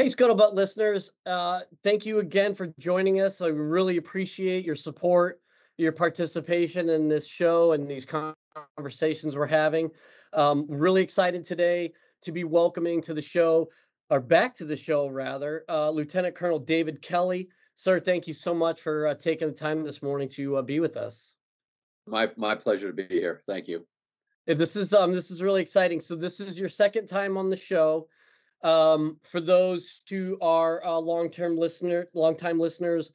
Hey, Scuttlebutt listeners, uh, thank you again for joining us. I really appreciate your support, your participation in this show and these conversations we're having. Um, really excited today to be welcoming to the show, or back to the show rather, uh, Lieutenant Colonel David Kelly. Sir, thank you so much for uh, taking the time this morning to uh, be with us. My my pleasure to be here. Thank you. This is um this is really exciting. So this is your second time on the show. Um, for those who are uh, long-term listener, long-time listeners,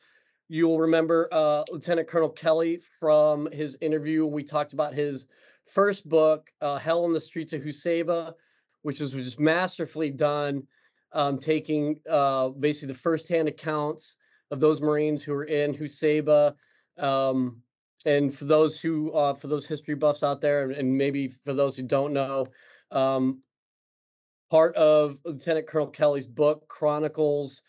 you will remember uh, Lieutenant Colonel Kelly from his interview we talked about his first book, uh, "Hell on the Streets of Husaybah," which was just masterfully done, um, taking uh, basically the first-hand accounts of those Marines who were in Husaybah. Um, and for those who, uh, for those history buffs out there, and maybe for those who don't know, um, part of Lieutenant Colonel Kelly's book chronicles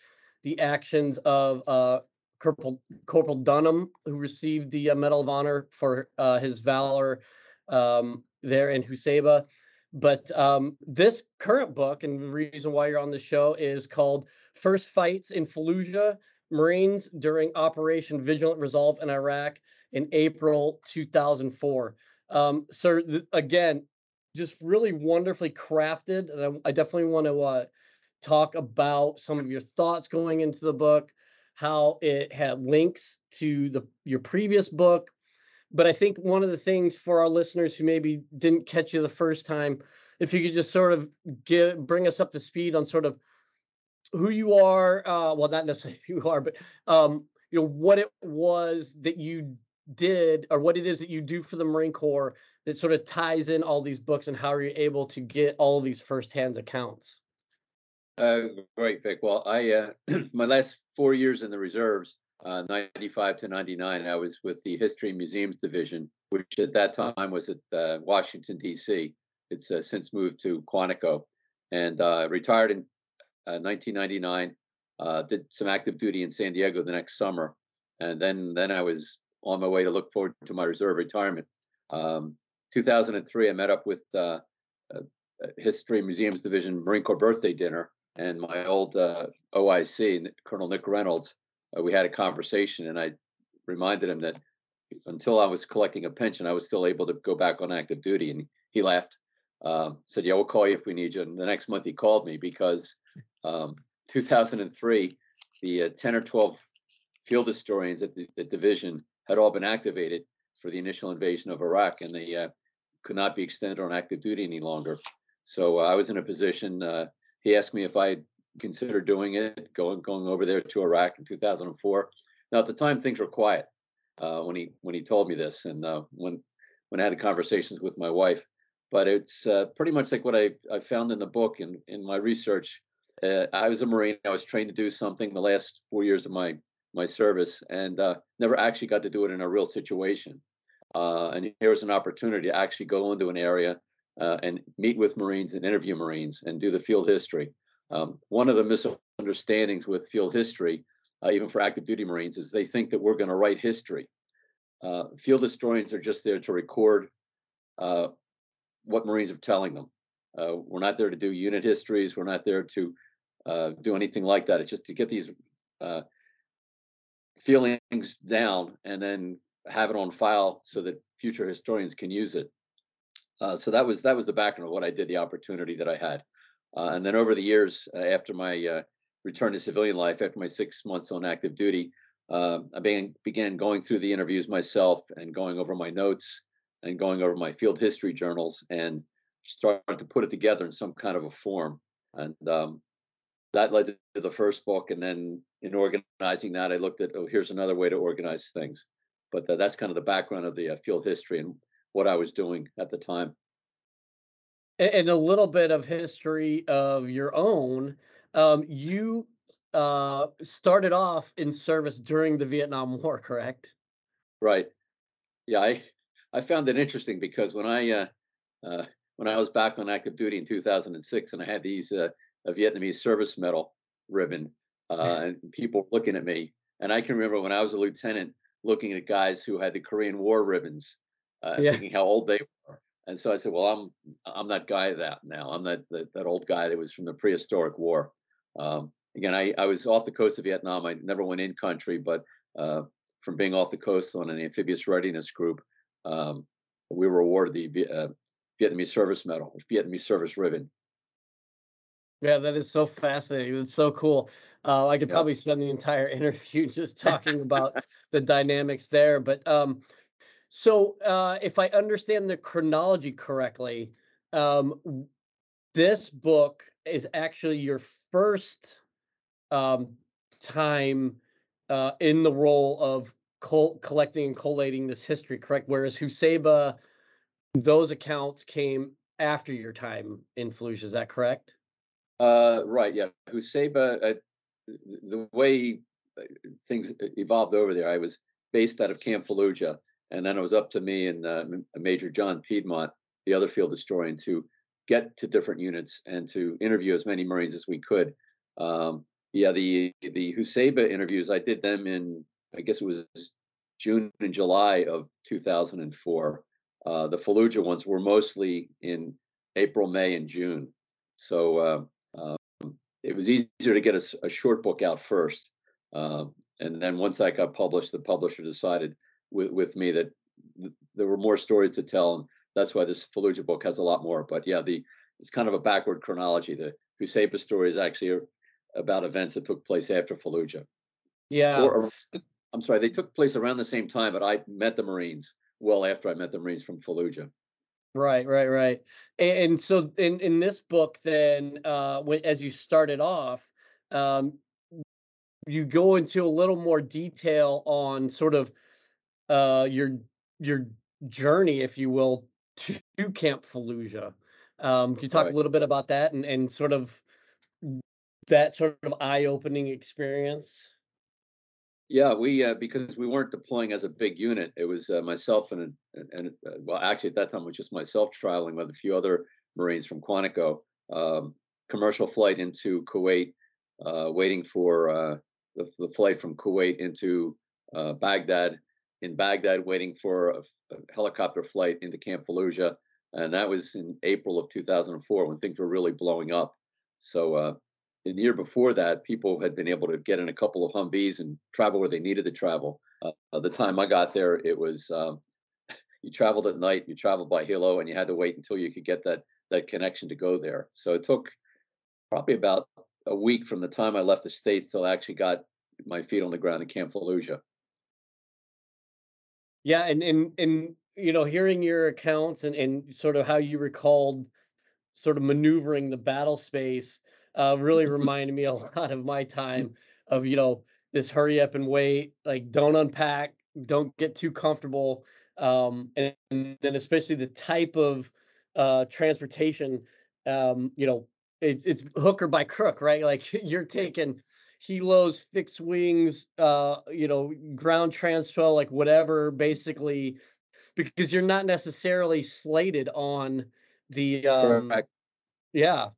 the actions of uh, Corporal, Corporal Dunham, who received the uh, Medal of Honor for uh, his valor um, there in Husaybah. But um, this current book, and the reason why you're on the show, is called First Fights in Fallujah Marines During Operation Vigilant Resolve in Iraq in April 2004. Um, sir, th- again, just really wonderfully crafted. And I, I definitely want to uh, talk about some of your thoughts going into the book, how it had links to the your previous book. But I think one of the things for our listeners who maybe didn't catch you the first time, if you could just sort of give bring us up to speed on sort of who you are, uh, well, not necessarily who you are, but um, you know what it was that you did or what it is that you do for the Marine Corps that sort of ties in all these books and how are you able to get all these firsthand accounts? Uh, great, Vic. Well, I uh, my last four years in the reserves, uh, 95 to 99, I was with the History Museums Division, which at that time was at uh, Washington, D.C. It's uh, since moved to Quantico and uh, retired in 1999. did some active duty in San Diego the next summer. And then, then I was on my way to look forward to my reserve retirement. Um, 2003, I met up with uh, History Museums Division Marine Corps birthday dinner, and my old uh, OIC, Colonel Nick Reynolds. Uh, we had a conversation, and I reminded him that until I was collecting a pension, I was still able to go back on active duty. And he laughed, um, said, "Yeah, we'll call you if we need you." And the next month, he called me because um, 2003, the uh, 10 or 12 field historians at the, the division had all been activated for the initial invasion of Iraq, and they uh, could not be extended on active duty any longer. So uh, I was in a position. Uh, he asked me if I considered doing it, going going over there to Iraq in 2004. Now at the time things were quiet uh, when he when he told me this, and uh, when when I had the conversations with my wife. But it's uh, pretty much like what I I found in the book and in my research. I was a Marine. I was trained to do something the last four years of my my service and uh, never actually got to do it in a real situation. Uh, and here was an opportunity to actually go into an area uh, and meet with Marines and interview Marines and do the field history. Um, one of the misunderstandings with field history, uh, even for active duty Marines, is they think that we're going to write history. Uh, field historians are just there to record uh, what Marines are telling them. we're not there to do unit histories. We're not there to do anything like that. It's just to get these feelings down and then have it on file so that future historians can use it. Uh, so that was that was the background of what I did, the opportunity that I had, uh, and then over the years uh, after my uh, return to civilian life, after my six months on active duty, uh, I began began going through the interviews myself and going over my notes and going over my field history journals and started to put it together in some kind of a form. And um, that led to the first book. And then in organizing that, I looked at, oh, here's another way to organize things. But uh, that's kind of the background of the uh, field history and what I was doing at the time. And a little bit of history of your own. Um, you uh, started off in service during the Vietnam War, correct? Right. Yeah, I I found it interesting because when I uh, uh, when I was back on active duty in 2006, and I had these uh, a Vietnamese service medal ribbon, uh, and people looking at me. And I can remember when I was a lieutenant looking at guys who had the Korean War ribbons, uh, yeah. thinking how old they were. And so I said, "Well, I'm I'm that guy that now. I'm that that, that old guy that was from the prehistoric war." Um, again, I, I was off the coast of Vietnam. I never went in country, but uh, from being off the coast on an amphibious readiness group, um, we were awarded the uh, Vietnamese Service Medal, Vietnamese Service Ribbon. Yeah, that is so fascinating. It's so cool. Uh, I could probably spend the entire interview just talking about the dynamics there. But um, so uh, if I understand the chronology correctly, um, this book is actually your first um, time uh, in the role of col- collecting and collating this history, correct? Whereas Husaybah, those accounts came after your time in Fallujah. Is that correct? Uh, right, yeah. Husaybah, uh, the way uh, things evolved over there, I was based out of Camp Fallujah, and then it was up to me and uh, Major John Piedmont, the other field historian, to get to different units and to interview as many Marines as we could. Um, yeah, the the Husaybah interviews, I did them in, I guess it was June and July of 2004. Uh, the Fallujah ones were mostly in April, May, and June. So uh, it was easier to get a short book out first. Um, and then once that got published, the publisher decided with, with me that th- there were more stories to tell. And that's why this Fallujah book has a lot more. But yeah, the it's kind of a backward chronology. The Husaybah story is actually a- about events that took place after Fallujah. Yeah. Or- I'm sorry, they took place around the same time, but I met the Marines well after I met the Marines from Fallujah. Right, right, right. And, and so in in this book, then, uh, when as you started off, um, you go into a little more detail on sort of uh your your journey, if you will, to, Camp Fallujah. Um, can you talk Right. a little bit about that and and sort of that sort of eye-opening experience? Yeah, we uh, because we weren't deploying as a big unit. It was uh, myself and and, uh, well, actually at that time it was just myself traveling with a few other Marines from Quantico. Um, commercial flight into Kuwait, uh, waiting for uh, the, the flight from Kuwait into uh, Baghdad. In Baghdad, waiting for a, a helicopter flight into Camp Fallujah, and that was in April of 2004 when things were really blowing up. So the year before that, people had been able to get in a couple of Humvees and travel where they needed to travel. Uh, uh, the time I got there, it was um, you traveled at night, you traveled by helo, and you had to wait until you could get that that connection to go there. So it took probably about a week from the time I left the states till I actually got my feet on the ground in Camp Fallujah. Yeah, and and and you know, hearing your accounts and and sort of how you recalled sort of maneuvering the battle space uh, really reminded me a lot of my time of you know this hurry up and wait, like don't unpack, don't get too comfortable, um, and, and then especially the type of uh, transportation, um, you know, it's it's hook or by crook, right? Like you're taking helos, fixed wings, uh, you know, ground transpo, like whatever, basically, because you're not necessarily slated on the um, Correct. yeah.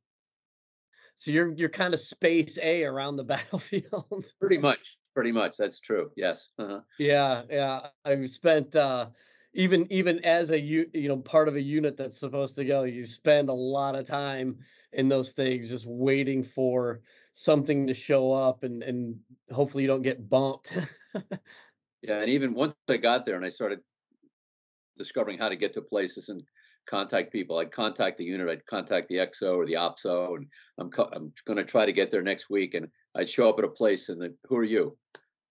So you're you're kind of space A around the battlefield. Pretty much, pretty much. That's true. Yes. Uh-huh. yeah, yeah. I've spent uh even even as a u- you know part of a unit that's supposed to go, you spend a lot of time in those things just waiting for something to show up and and hopefully you don't get bumped. Yeah, and even once I got there and I started discovering how to get to places and contact people, I'd contact the unit, I'd contact the XO or the OPSO, and I'm co- I'm going to try to get there next week. And I'd show up at a place, and then who are you?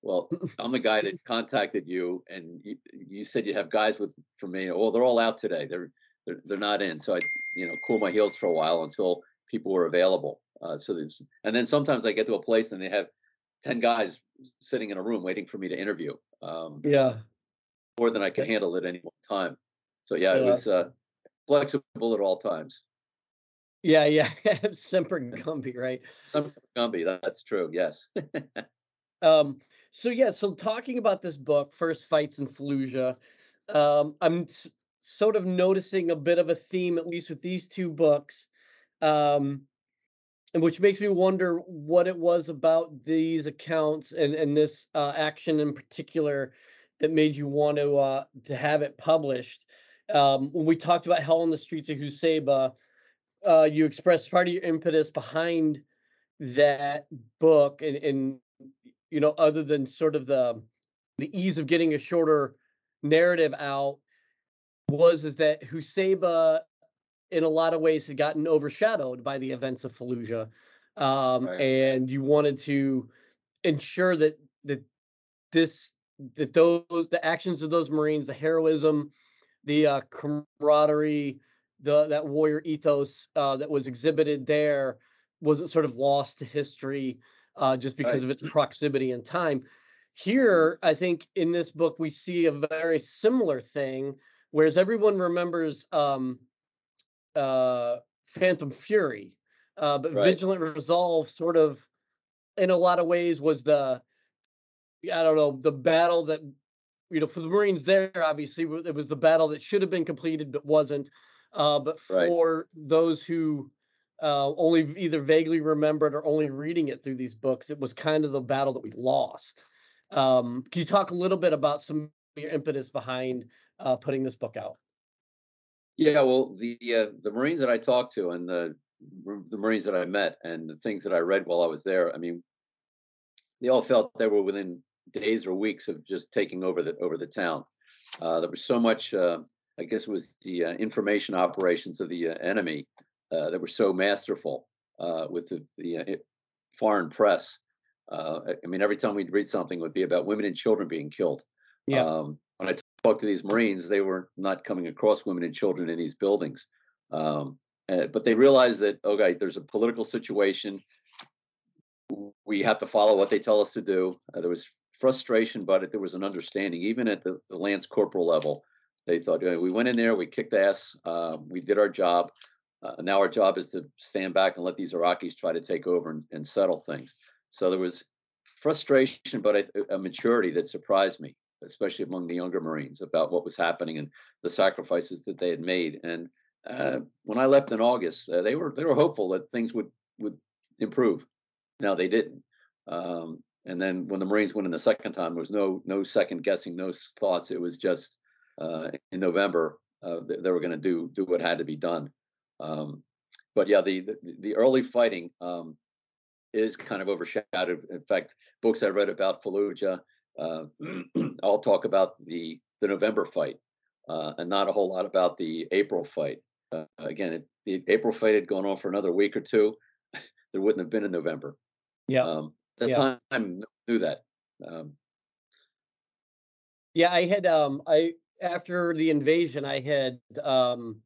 Well, I'm the guy that contacted you, and you, you said you have guys with for me. Well, they're all out today. They're they're they're not in. So I, you know, cool my heels for a while until people were available. Uh, so there's, and then sometimes I get to a place and they have ten guys sitting in a room waiting for me to interview. Um, yeah. more than I can handle at any one time. So yeah, it was uh, flexible at all times. Yeah, yeah. Semper Gumby, right? Semper Gumby, that's true. Yes. Um, so yeah, so talking about this book, First Fights in Fallujah, um, I'm s- sort of noticing a bit of a theme, at least with these two books, um, and which makes me wonder what it was about these accounts and and this uh, action in particular that made you want to uh, to have it published. Um, when we talked about Hell on the Streets of Husaybah, uh, you expressed part of your impetus behind that book and, and you know, other than sort of the the ease of getting a shorter narrative out was is that Husaybah in a lot of ways had gotten overshadowed by the events of Fallujah. Um, Right. and you wanted to ensure that that this that those the actions of those Marines, the heroism, the uh, camaraderie, the that warrior ethos uh, that was exhibited there wasn't sort of lost to history uh, just because Right. of its proximity in time. Here, I think in this book we see a very similar thing, whereas everyone remembers um, uh, Phantom Fury, uh, but Right. Vigilant Resolve sort of, in a lot of ways, was the I don't know the battle that you know for the Marines there. Obviously, it was the battle that should have been completed but wasn't. Uh, but Right. for those who uh, only either vaguely remembered or only reading it through these books, it was kind of the battle that we lost. Um, can you talk a little bit about some of your impetus behind uh, putting this book out? Yeah, well, the uh, the Marines that I talked to and the the Marines that I met and the things that I read while I was there, I mean, they all felt they were within days or weeks of just taking over the over the town. Uh, there was so much, uh, I guess, it was the uh, information operations of the uh, enemy uh, that were so masterful uh, with the, the uh, foreign press. Uh, I- mean, every time we'd read something, it would be about women and children being killed. Yeah. Um, when I talked to these Marines, they were not coming across women and children in these buildings. Um, but they realized that, okay, there's a political situation. We have to follow what they tell us to do. Uh, there was frustration, but there was an understanding, even at the, the Lance Corporal level. They thought, "Okay, we went in there, we kicked ass, uh, we did our job. Uh, now our job is to stand back and let these Iraqis try to take over and, and settle things. So there was frustration, but a, a maturity that surprised me especially among the younger Marines, about what was happening and the sacrifices that they had made. And uh, when I left in August, uh, they were they were hopeful that things would would improve. Now they didn't. Um, and then when the Marines went in the second time, there was no no second guessing, no thoughts. It was just uh, in November uh, they, they were going to do do what had to be done. Um, but yeah, the, the the early fighting um, is kind of overshadowed. In fact, books I read about Fallujah uh, I'll talk about the the November fight uh, and not a whole lot about the April fight. Uh, again, it, the April fight had gone on for another week or two. there wouldn't have been a November. Yeah. Um, the Yeah. time, knew that. Um, Yeah, I had um I after the invasion I had um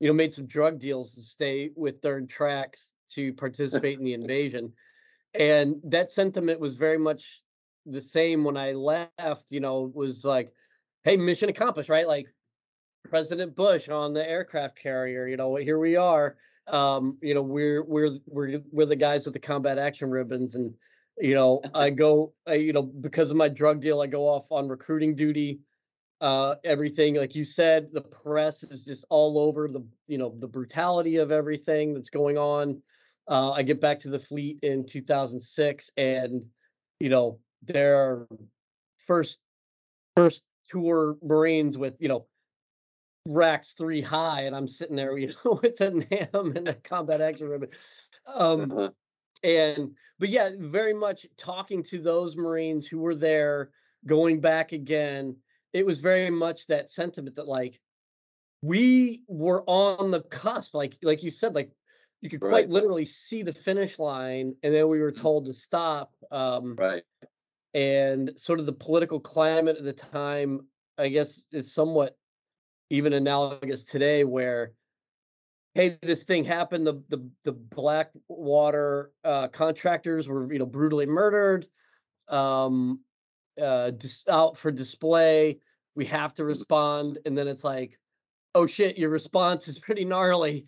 you know made some drug deals to stay with third tracks to participate in the invasion. And that sentiment was very much the same when I left, you know, was like, hey, mission accomplished, right? Like President Bush on the aircraft carrier, you know, here we are. Um, you know, we're we're we're we're the guys with the combat action ribbons and you know, I go I, you know, because of my drug deal, I go off on recruiting duty. Uh everything like you said, the press is just all over the, you know, the brutality of everything that's going on. Uh I get back to the fleet in 2006 and you know, their first first tour Marines with, you know, racks three high, and I'm sitting there, you know, with the NAM and the combat action ribbon. Um, uh-huh. And but yeah, very much talking to those Marines who were there, going back again. It was very much that sentiment that like we were on the cusp, like like you said, like you could quite Right. literally see the finish line, and then we were Mhm. told to stop. Um, Right. and sort of the political climate at the time, I guess, is somewhat even analogous today, where hey, this thing happened. The the the Blackwater uh, contractors were you know brutally murdered, um, uh, dis- out for display. We have to respond, and then it's like, oh shit, your response is pretty gnarly.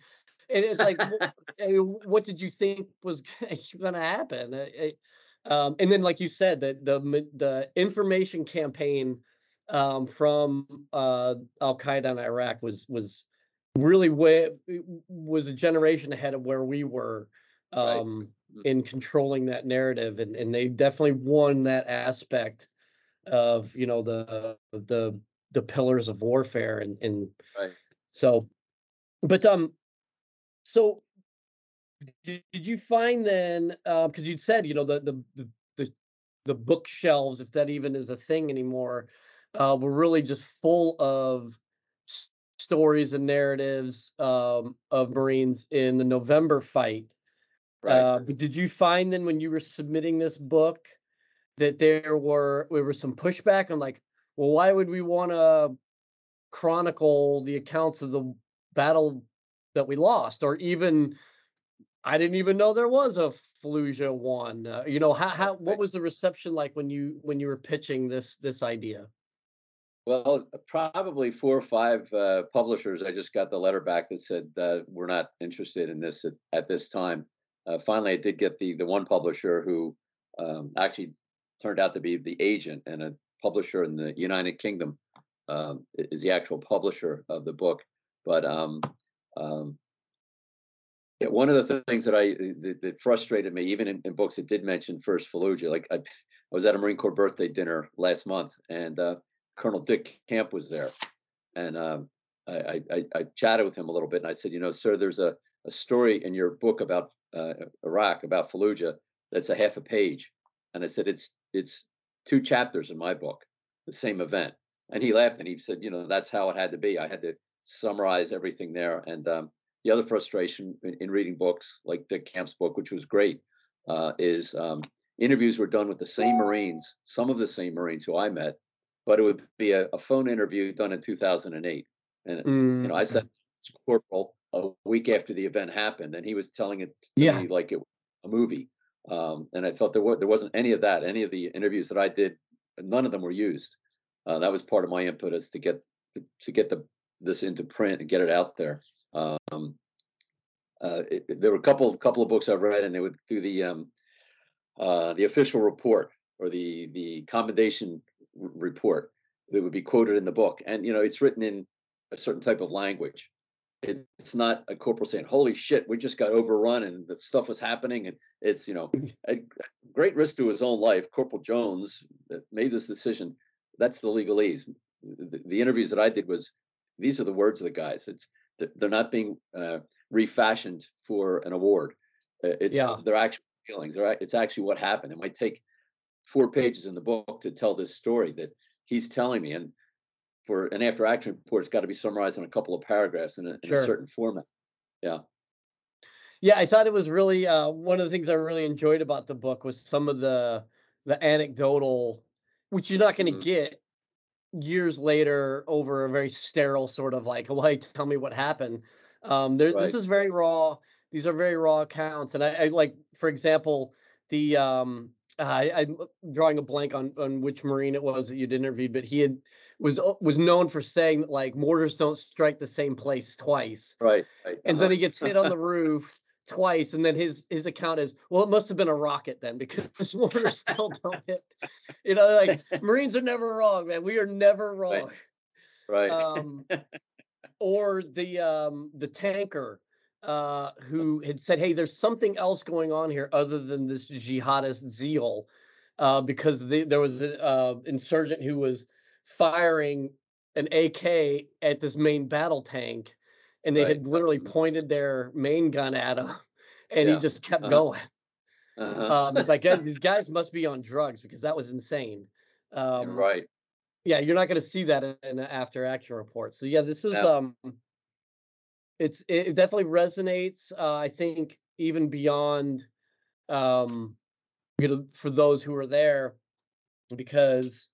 And it's like, wh- eh, what did you think was going to happen? Uh, eh, um, and then, like you said, that the the information campaign um, from uh, Al Qaeda in Iraq was was really way was a generation ahead of where we were um, Mhm. in controlling that narrative, and and they definitely won that aspect of you know the the the pillars of warfare and and Right. so, but um, so did, did you find then um, because uh, you'd said you know the, the the the bookshelves if that even is a thing anymore uh, were really just full of stories and narratives um, of marines in the november fight Right. uh, but did you find then when you were submitting this book that there were there was some pushback on like well why would we want to chronicle the accounts of the battle that we lost or even I didn't even know there was a Fallujah one. Uh, you know, how how what was the reception like when you when you were pitching this this idea? Well, probably four or five uh, publishers. I just got the letter back that said uh, we're not interested in this at, at this time. Uh, finally, I did get the the one publisher who um, actually turned out to be the agent and a publisher in the United Kingdom um, is the actual publisher of the book. But um, um, yeah, one of the things that I that, that frustrated me, even in, in, books that did mention First Fallujah, like I, I, was at a Marine Corps birthday dinner last month, and uh, Colonel Dick Camp was there, and um, I, I, I, chatted with him a little bit, and I said, you know, sir, there's a, a story in your book about uh, Iraq, about Fallujah, that's a half a page, and I said, it's it's two chapters in my book, the same event, and he laughed and he said, you know, that's how it had to be. I had to summarize everything there, and um, the other frustration in, in, reading books like Dick Camp's book, which was great, uh, is um, interviews were done with the same Marines, some of the same Marines who I met, but it would be a, a phone interview done in 2008. And mm. you know, I said mm. corporal a week after the event happened, and he was telling it to yeah. me like it was a movie. Um, and I felt there was there wasn't any of that. Any of the interviews that I did, none of them were used. Uh, that was part of my input is to get to, to get the this into print and get it out there. Um, uh, it, there were a couple couple of books I've read, and they would do the um, uh, the official report or the the commendation report that would be quoted in the book, and you know it's written in a certain type of language. It's, it's not a corporal saying, "Holy shit, we just got overrun and the stuff was happening," and it's you know a great risk to his own life. Corporal Jones made this decision. That's the legalese. The, the interviews that I did was these are the words of the guys. It's they're not being uh, refashioned for an award. Uh, it's yeah. their actual feelings. They're, it's actually what happened. It might take four pages in the book to tell this story that he's telling me, and for an after action report, it's got to be summarized in a couple of paragraphs in a, in sure. a certain format. Yeah. Yeah, I thought it was really uh, one of the things I really enjoyed about the book was some of the the anecdotal, which you're not going to mm-hmm. get years later over a very sterile sort of like, well, hey, tell me what happened. Um, there, right. this is very raw. These are very raw accounts, and I, I like, for example, the um, I, I'm drawing a blank on on which Marine it was that you'd interviewed, but he had was was known for saying that like mortars don't strike the same place twice. Right. right. And uh-huh. then he gets hit on the roof twice, and then his his account is, well, it must have been a rocket then because mortars still don't hit. You know, like Marines are never wrong, man. We are never wrong. Right. right. Um, or the um the tanker uh who had said, hey, there's something else going on here other than this jihadist zeal, uh, because the, there was an uh, insurgent who was firing an AK at this main battle tank and they right. had literally pointed their main gun at him, and yeah. he just kept uh-huh. going. Uh-huh. Um, it's like these guys must be on drugs because that was insane. Um, right. Yeah, you're not going to see that in an after action report. So yeah, this is yeah. um, it's it definitely resonates. Uh, I think even beyond, um, you know, for those who are there, because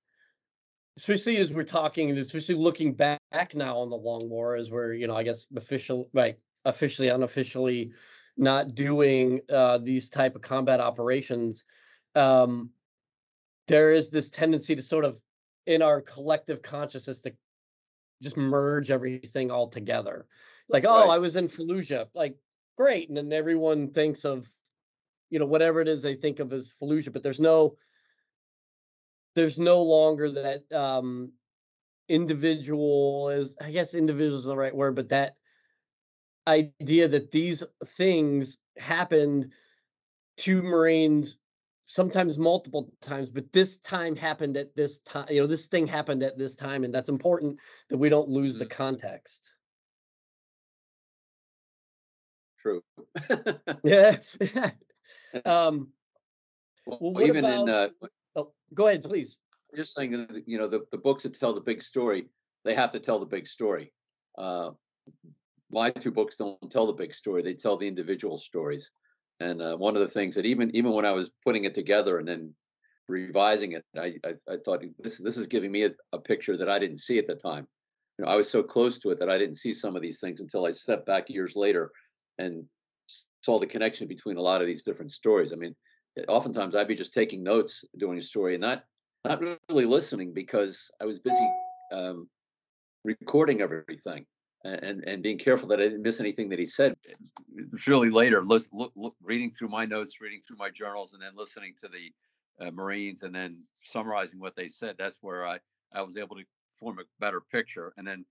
especially as we're talking and especially looking back now on the long war as we're you know i guess official right officially unofficially not doing uh, these type of combat operations um, there is this tendency to sort of in our collective consciousness to just merge everything all together like oh right. i was in fallujah like great and then everyone thinks of you know whatever it is they think of as fallujah but there's no there's no longer that um individual is i guess individual is the right word but that idea that these things happened to marines sometimes multiple times but this time happened at this time you know this thing happened at this time and that's important that we don't lose the mm-hmm. context true. yeah. um, well, well, even about, in uh, oh, go ahead, please. just saying, you know, the, the books that tell the big story, they have to tell the big story. Uh, my two books don't tell the big story; they tell the individual stories. And uh, one of the things that even even when I was putting it together and then revising it, I I, I thought this this is giving me a, a, picture that I didn't see at the time. You know, I was so close to it that I didn't see some of these things until I stepped back years later and saw the connection between a lot of these different stories. I mean, oftentimes I'd be just taking notes doing a story and not not really listening because I was busy um, recording everything and and being careful that I didn't miss anything that he said. It was really later, look, look, reading through my notes, reading through my journals, and then listening to the uh, Marines, and then summarizing what they said. That's where I I was able to form a better picture, and then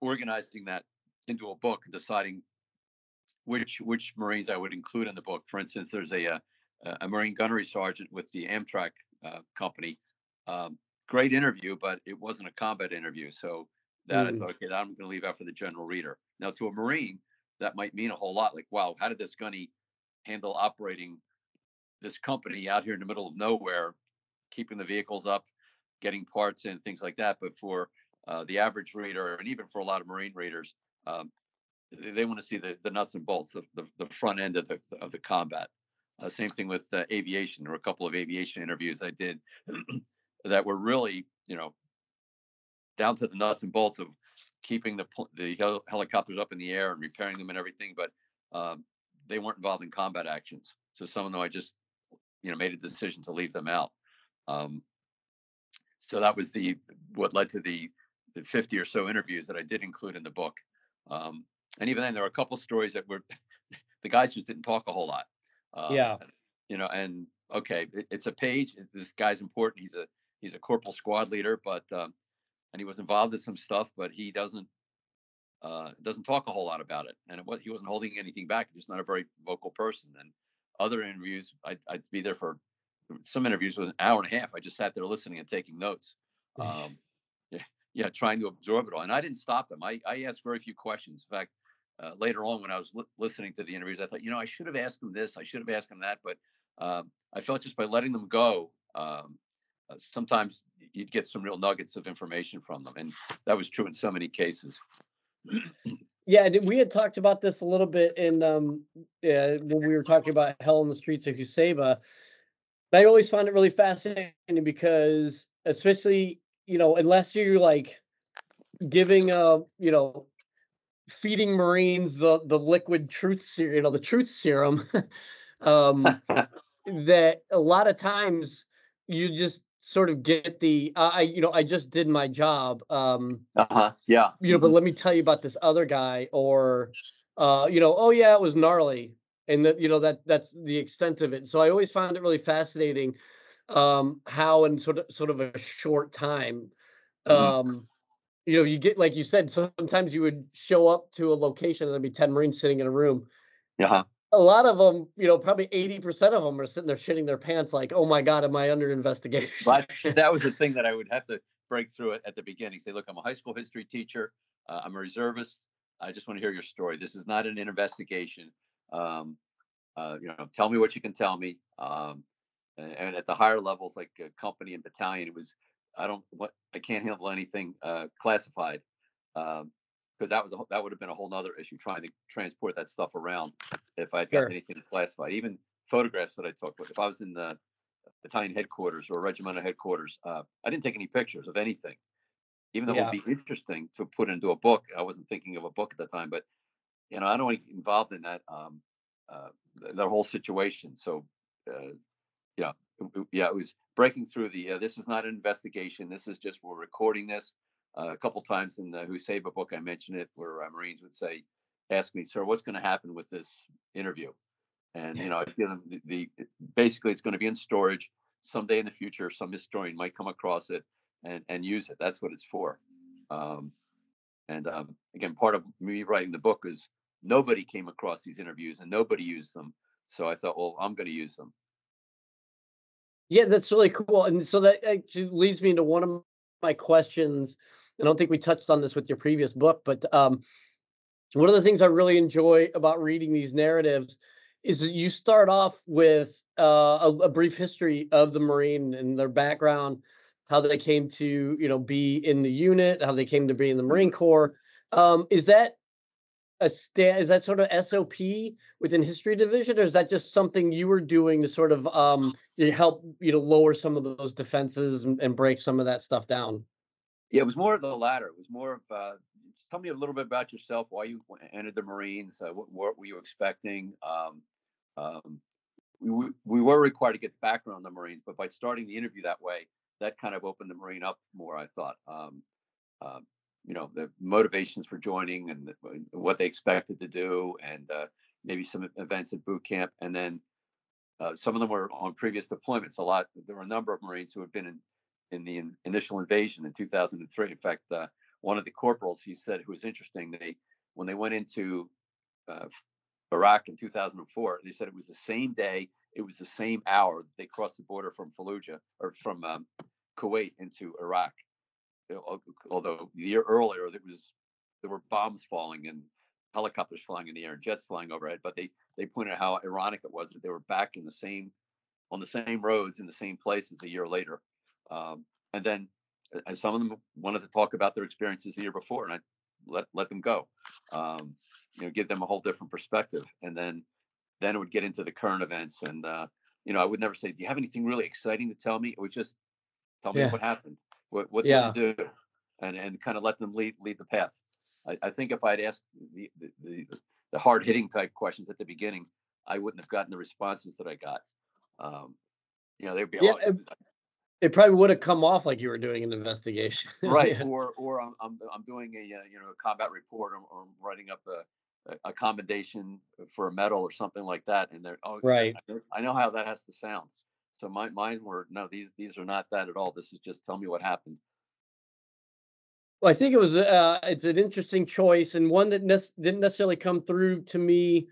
organizing that into a book and deciding which which Marines I would include in the book. For instance, there's a a, a Marine gunnery sergeant with the Amtrac uh, company. Um, great interview, but it wasn't a combat interview, so that mm. I thought, okay, I'm going to leave out for the general reader. Now, to a Marine, that might mean a whole lot. Like, wow, how did this gunny handle operating this company out here in the middle of nowhere, keeping the vehicles up, getting parts in, things like that. But for uh, the average reader, and even for a lot of Marine readers, um, they, want to see the, the nuts and bolts of the, the front end of the of the combat. Uh, same thing with uh, aviation. There were a couple of aviation interviews I did that were really, you know, down to the nuts and bolts of keeping the the hel- helicopters up in the air and repairing them and everything, but um, they weren't involved in combat actions. So some of them I just you know made a decision to leave them out. Um, so that was the what led to the the 50 or so interviews that I did include in the book. Um, and even then, there were a couple of stories that were the guys just didn't talk a whole lot. Uh, yeah. You know, and okay, it, it's a page. This guy's important. He's a he's a corporal squad leader, but um, and he was involved in some stuff, but he doesn't uh, doesn't talk a whole lot about it. And it was, he wasn't holding anything back. Just not a very vocal person. And other interviews, I'd, I'd, be there for some interviews with an hour and a half. I just sat there listening and taking notes. Um, yeah, yeah, trying to absorb it all. And I didn't stop them. I, I asked very few questions. In fact, uh, later on when I was li- listening to the interviews, I thought, you know, I should have asked them this. I should have asked them that. But uh, I felt just by letting them go, um, uh, sometimes you'd get some real nuggets of information from them, and that was true in so many cases. yeah, we had talked about this a little bit in um, uh, when we were talking about Hell in the Streets of Husaybah. I always find it really fascinating because, especially you know, unless you're like giving uh you know feeding marines the the liquid truth serum you know the truth serum um that a lot of times you just sort of get the uh, I you know I just did my job. Um, uh huh. Yeah. You know, but mm-hmm. let me tell you about this other guy, or uh, you know, oh yeah, it was gnarly, and that you know that that's the extent of it. So I always found it really fascinating um, how in sort of sort of a short time. Mm-hmm. Um, you know, you get like you said, sometimes you would show up to a location and there'd be 10 Marines sitting in a room. Yeah a lot of them, you know, probably 80% of them are sitting there shitting their pants like, oh my God, am I under investigation? But that was the thing that I would have to break through it at the beginning. Say, look, I'm a high school history teacher. Uh, I'm a reservist. I just want to hear your story. This is not an investigation. Um, uh, you know, tell me what you can tell me. Um, and at the higher levels, like company and battalion, it was, I don't, what, I can't handle anything uh, classified. Um, because that was a, that would have been a whole nother issue trying to transport that stuff around if I'd sure. got anything classified. Even photographs that I took, if I was in the battalion headquarters or regimental headquarters, uh, I didn't take any pictures of anything. Even though yeah. it would be interesting to put into a book, I wasn't thinking of a book at the time. But you know, I don't get involved in that um, uh, that whole situation. So uh, yeah, yeah, it was breaking through the. Uh, this is not an investigation. This is just we're recording this uh, a couple times in the Husaybah book, I mentioned it, where uh, Marines would say, "Ask me, sir, what's going to happen with this interview?" And you know, I give them the, the basically it's going to be in storage. Someday in the future, some historian might come across it and and use it. That's what it's for. Um, and um, again, part of me writing the book is nobody came across these interviews and nobody used them. So I thought, well, I'm going to use them. Yeah, that's really cool. And so that actually leads me into one of my questions I don't think we touched on this with your previous book, but um, one of the things I really enjoy about reading these narratives is that you start off with uh, a, a, brief history of the Marine and their background, how they came to you know be in the unit, how they came to be in the Marine Corps. Um, is that a is that sort of SOP within History Division, or is that just something you were doing to sort of um, help you know lower some of those defenses and, and break some of that stuff down? Yeah, it was more of the latter. It was more of uh, tell me a little bit about yourself, why you entered the Marines, uh, what, what, were you expecting? Um, um, we, we were required to get background on the Marines, but by starting the interview that way, that kind of opened the Marine up more. I thought, um, uh, you know, the motivations for joining and the, what they expected to do, and uh, maybe some events at boot camp, and then uh, some of them were on previous deployments. A lot. There were a number of Marines who had been in in the in, initial invasion in 2003. In fact, uh, one of the corporals he said who was interesting. They when they went into uh, Iraq in 2004. They said it was the same day, it was the same hour that they crossed the border from Fallujah or from um, Kuwait into Iraq. Although the year earlier there was there were bombs falling and helicopters flying in the air and jets flying overhead, but they they pointed out how ironic it was that they were back in the same on the same roads in the same places a year later. Um, and then and some of them wanted to talk about their experiences the year before, and I let let them go. Um, you know give them a whole different perspective and then then it would get into the current events and uh, you know i would never say do you have anything really exciting to tell me it would just tell me yeah. what happened what, what yeah. did you do and and kind of let them lead lead the path. I, I think if i'd asked the the, the, the hard hitting type questions at the beginning i wouldn't have gotten the responses that i got. Um, you know they'd be yeah, it, it, probably would have come off like you were doing an investigation. Right yeah. or or I'm, I'm, I'm doing a uh, you know a combat report or, or writing up a a commendation for a medal or something like that and they're oh right. I know, I know how that has to sound so my mine were no these these are not that at all this is just tell me what happened well i think it was uh it's an interesting choice and one that ne- didn't necessarily come through to me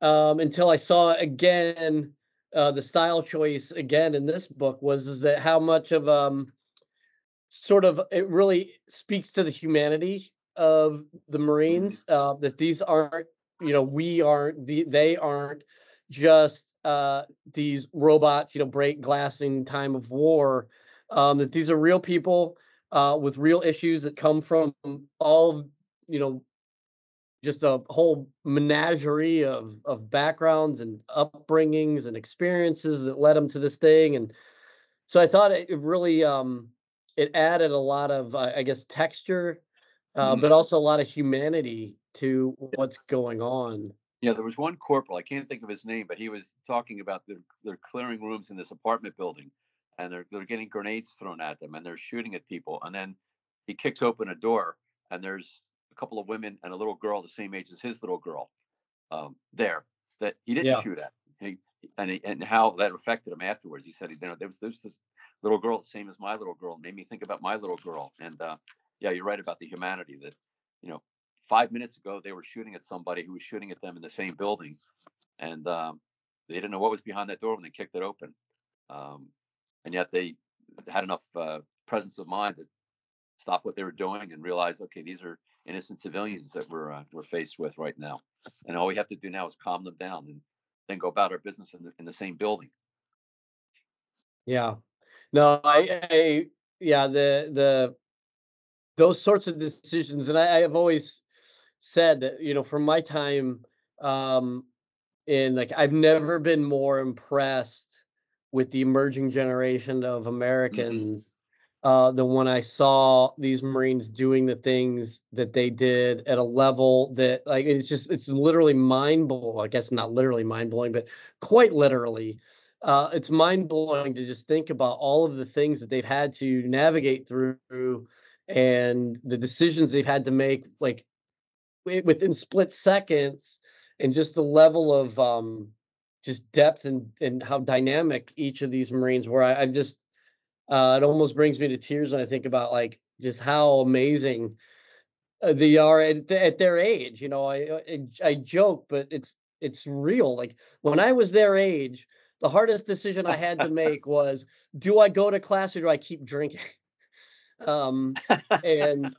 um until i saw again uh the style choice again in this book was is that how much of um sort of it really speaks to the humanity of the mm-hmm. Marines uh, that these aren't, you know, we aren't, they aren't just uh, these robots, you know, break glass in time of war. Um, that these are real people uh, with real issues that come from all, you know, just a whole menagerie of of backgrounds and upbringings and experiences that led them to this thing. And so I thought it really um, it added a lot of, uh, I guess, texture uh, mm-hmm. but also a lot of humanity to what's going on. Yeah, there was one corporal. I can't think of his name, but he was talking about they're, they're clearing rooms in this apartment building, and they're they're getting grenades thrown at them, and they're shooting at people. And then he kicks open a door, and there's a couple of women and a little girl the same age as his little girl um, there that he didn't yeah. shoot at. He, and he, and how that affected him afterwards. He said, you know, there was, there was this little girl the same as my little girl, made me think about my little girl, and uh, yeah, you're right about the humanity that, you know, five minutes ago they were shooting at somebody who was shooting at them in the same building, and um, they didn't know what was behind that door when they kicked it open, um, and yet they had enough uh, presence of mind to stop what they were doing and realize, okay, these are innocent civilians that we're uh, we're faced with right now, and all we have to do now is calm them down and then go about our business in the, in the same building. Yeah, no, I, I yeah the the those sorts of decisions and I, I, have always said that you know from my time um in like i've never been more impressed with the emerging generation of mm-hmm. americans mm-hmm. uh than when i saw these marines doing the things that they did at a level that like it's just it's literally mind blowing i guess not literally mind blowing but quite literally uh, it's mind blowing to just think about all of the things that they've had to navigate through and the decisions they've had to make like within split seconds and just the level of um just depth and and how dynamic each of these marines were i, I just uh it almost brings me to tears when i think about like just how amazing uh, they are at, at their age you know I, I i joke but it's it's real like when i was their age the hardest decision i had to make was do i go to class or do i keep drinking? Um, and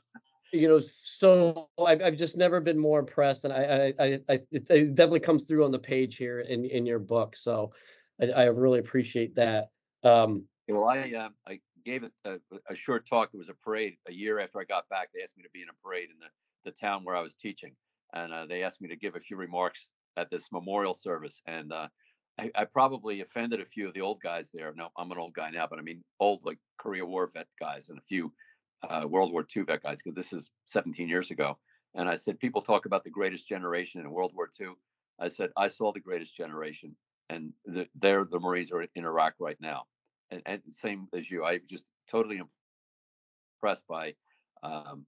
you know, so I've, I've just never been more impressed, and I, I, I, it, it definitely comes through on the page here in in your book. So I, I really appreciate that. Um, Well, I, uh, I gave it a, a short talk. There was a parade a year after I got back. They asked me to be in a parade in the, the town where I was teaching. And uh, they asked me to give a few remarks at this memorial service. And uh, I, I probably offended a few of the old guys there. No, I'm an old guy now, but I mean, old like Korea War vet guys and a few uh, World War II vet guys, because this is 17 years ago. And I said, people talk about the greatest generation in World War II. I said, I saw the greatest generation, and the, they're the Marines are in Iraq right now. And, and same as you, I was just totally impressed by um,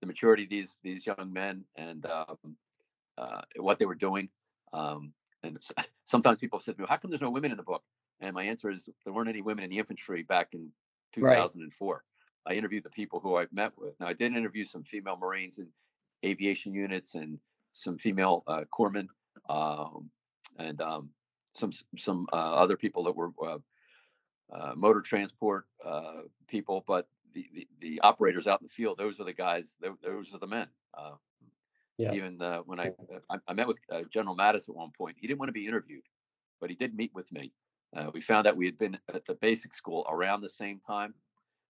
the maturity of these these young men and um, uh, what they were doing. Um, and sometimes people said to me, "How come there's no women in the book?" And my answer is there weren't any women in the infantry back in Right. 2004. I interviewed the people who I've met with. Now I did interview some female Marines in aviation units and some female uh, corpsmen um, and um, some some uh, other people that were uh, uh, motor transport uh, people, but the, the the operators out in the field, those are the guys. Those are the men. Uh, Yeah. Even uh, when I, I I met with uh, General Mattis at one point, he didn't want to be interviewed, but he did meet with me. Uh, we found out we had been at the basic school around the same time.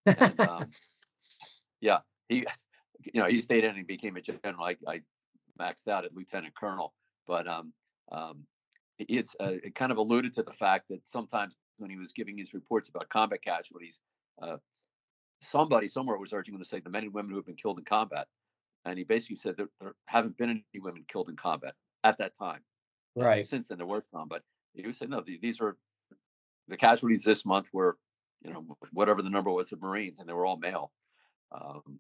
And, um, yeah, he, you know, he stayed in and became a general. I, I maxed out at lieutenant colonel, but um, um, it's uh, it kind of alluded to the fact that sometimes when he was giving his reports about combat casualties, uh, somebody somewhere was urging him to say the men and women who have been killed in combat, and he basically said that there haven't been any women killed in combat at that time. Right. Since then, there were some, but he was saying no, the- these are the casualties this month were, you know, whatever the number was of Marines, and they were all male. Um,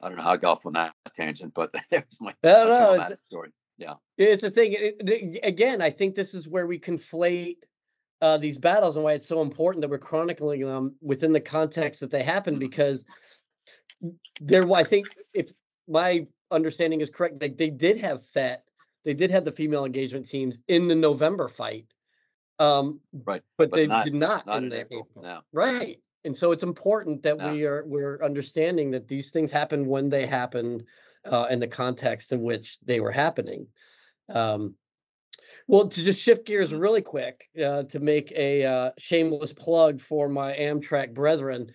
I don't know how I got off on that tangent, but that was my, No, no, it's- story. Yeah, It's a thing. it- it- again, I think this is where we conflate uh, these battles and why it's so important that we're chronicling them within the context that they happen. Mhm. Because there, I think, if my understanding is correct, like they did have FET, they did have the female engagement teams in the November fight, um, right. but, But they not- did not, Not in in April. April. No. Right. And so it's important that No. we are we're understanding that these things happen when they happen, uh, in the context in which they were happening. Um, well, to just shift gears Mhm. really quick uh, to make a uh, shameless plug for my Amtrac brethren,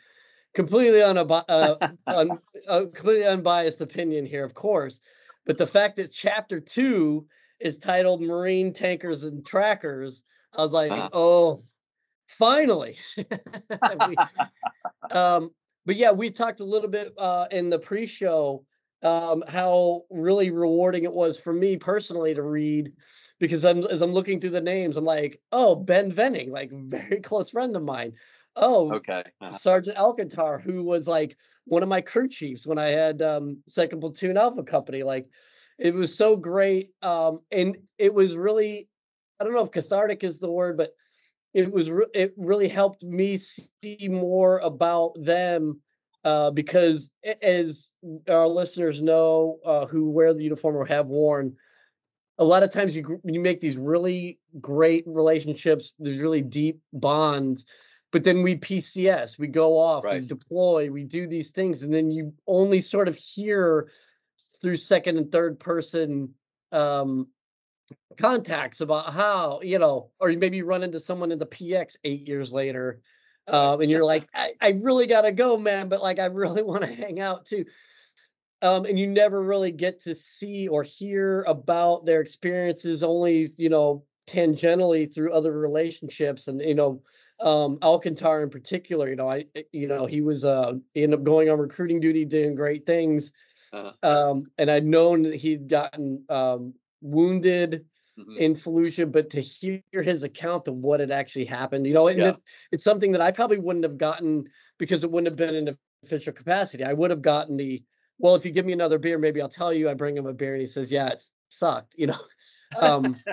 completely unab- uh, un- uh, completely unbiased opinion here, of course, but the fact that chapter two is titled "Marine Tankers and Trackers," I was like, Uh-huh. oh, finally. We- um, but yeah, we talked a little bit uh, in the pre-show um, how really rewarding it was for me personally to read because I'm as I'm looking through the names, I'm like, oh, Ben Venning, like very close friend of mine. Oh, Okay. uh-huh. Sergeant Alcantar, who was like one of my crew chiefs when I had um, Second Platoon Alpha Company. Like, it was so great, um, and it was really, I don't know if cathartic is the word, but it was re- it really helped me see more about them uh, because as our listeners know uh, who wear the uniform or have worn a lot of times you you make these really great relationships these really deep bonds but then we pcs we go off we deploy we do these things and then you only sort of hear through second and third person um contacts about how you know or you maybe run into someone in the px eight years later um, and you're like I, I really gotta go man but like i really want to hang out too um, and you never really get to see or hear about their experiences only you know tangentially through other relationships and you know um alcantar in particular you know i you know he was uh he ended up going on recruiting duty doing great things Uh-huh. um and i'd known that he'd gotten um wounded Mhm. in Fallujah, but to hear his account of what had actually happened, you know, Yeah. it, it's something that I probably wouldn't have gotten because it wouldn't have been in official capacity. I would have gotten the, well, if you give me another beer, maybe I'll tell you. I bring him a beer and he says, yeah, it sucked, you know. Um,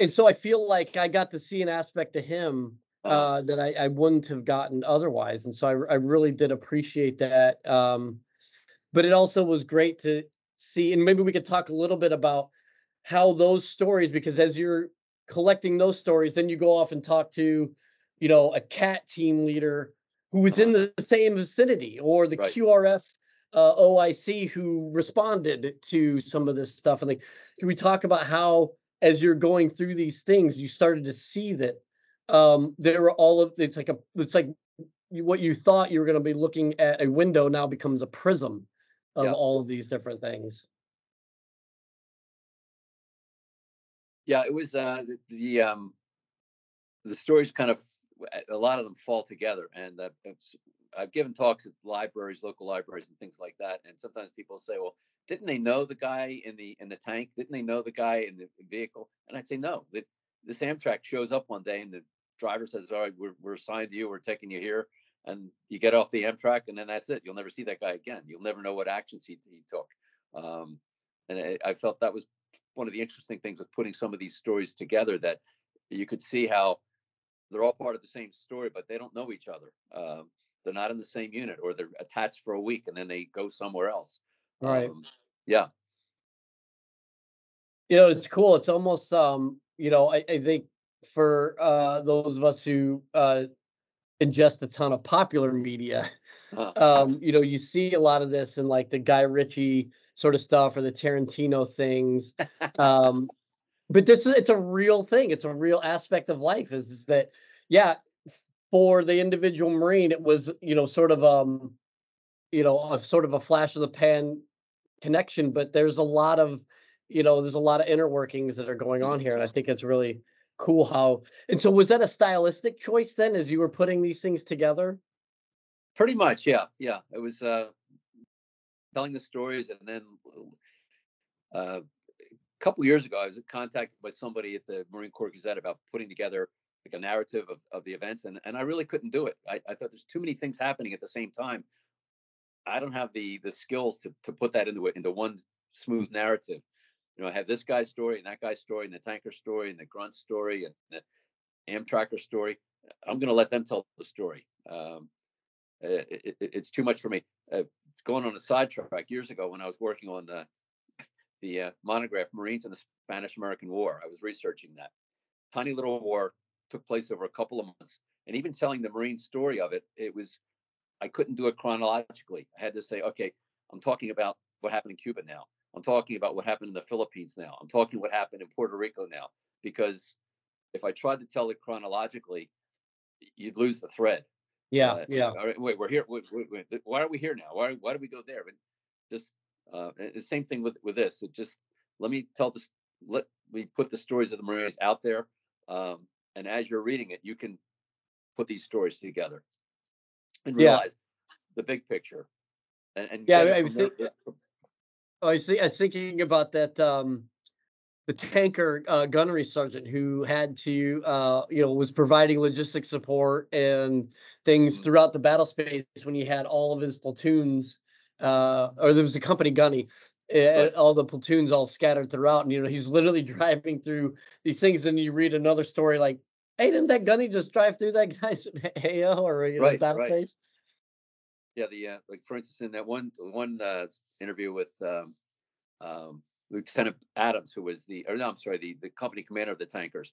and so I feel like I got to see an aspect of him Uh-huh. uh, that I, I wouldn't have gotten otherwise. And so I, I really did appreciate that. Um, but it also was great to see, and maybe we could talk a little bit about how those stories, because as you're collecting those stories, then you go off and talk to, you know, a cat team leader who was in the same vicinity or the Right. QRF uh, OIC who responded to some of this stuff. And like, can we talk about how, as you're going through these things, you started to see that um, there were all of it's like a it's like what you thought you were going to be looking at a window now becomes a prism of Yeah. all of these different things. Yeah, it was uh, the, the um, the stories kind of a lot of them fall together, and uh, it's- I've given talks at libraries, local libraries, and things like that. And sometimes people say, "Well, didn't they know the guy in the in the tank? Didn't they know the guy in the vehicle?" And I'd say, "No. That this Amtrac shows up one day, and the driver says, "All right, we're we're assigned to you. We're taking you here." And you get off the Amtrac, and then that's it. You'll never see that guy again. You'll never know what actions he, he took. Um, and I, I felt that was one of the interesting things with putting some of these stories together that you could see how they're all part of the same story, but they don't know each other. Um, they're not in the same unit, or they're attached for a week and then they go somewhere else. Right. Um, yeah. You know, it's cool. It's almost um, you know, I, I think for uh those of us who uh ingest a ton of popular media, Uh, um, you know, you see a lot of this in like the Guy Ritchie sort of stuff or the Tarantino things. Um, but this is it's a real thing. It's a real aspect of life. Is, is that yeah, for the individual Marine, it was you know sort of um, you know, a sort of a flash of the pan connection. But there's a lot of you know, there's a lot of inner workings that are going on here, and I think it's really cool how. And so, was that a stylistic choice then, as you were putting these things together? Pretty much, yeah, yeah. It was uh, telling the stories, and then uh, a couple years ago, I was contacted by somebody at the Marine Corps Gazette about putting together like a narrative of, of the events, and, and I really couldn't do it. I, I thought there's too many things happening at the same time. I don't have the the skills to to put that into it into one smooth narrative. Know, I have this guy's story and that guy's story and the tanker story and the grunt story and the Amtracker story. I'm going to let them tell the story. Um, it, it- it's too much for me. Uh, going on a sidetrack, years ago when I was working on the the uh, monograph Marines in the Spanish American War, I was researching that. Tiny little war took place over a couple of months, and even telling the Marine story of it, it was I couldn't do it chronologically. I had to say, okay, I'm talking about what happened in Cuba now. I'm talking about what happened in the Philippines now. I'm talking what happened in Puerto Rico now. Because if I tried to tell it chronologically, you'd lose the thread. Yeah, Uh, yeah. All right, wait, we're here. Wait, wait, wait, why are we here now? Why, why do we go there? But just uh, the same thing with with this. It just let me tell this. Let me put the stories of the Marines out there, um, and as you're reading it, you can put these stories together and Yeah. realize the big picture. And, and Yeah, I- I from there- think- Oh, I see. I was thinking about that. Um, the tanker uh, gunnery sergeant who had to, uh, you know, was providing logistic support and things Mhm. throughout the battle space when he had all of his platoons, uh, or there was a company gunny, and all the platoons all scattered throughout. And you know, he's literally driving through these things, and you read another story like, "Hey, didn't that gunny just drive through that guy's AO or you know, Right, battle right. space?" Yeah, the uh, like for instance, in that one one uh, interview with um, um, Lieutenant Adams, who was the or no, I'm sorry, the the company commander of the tankers,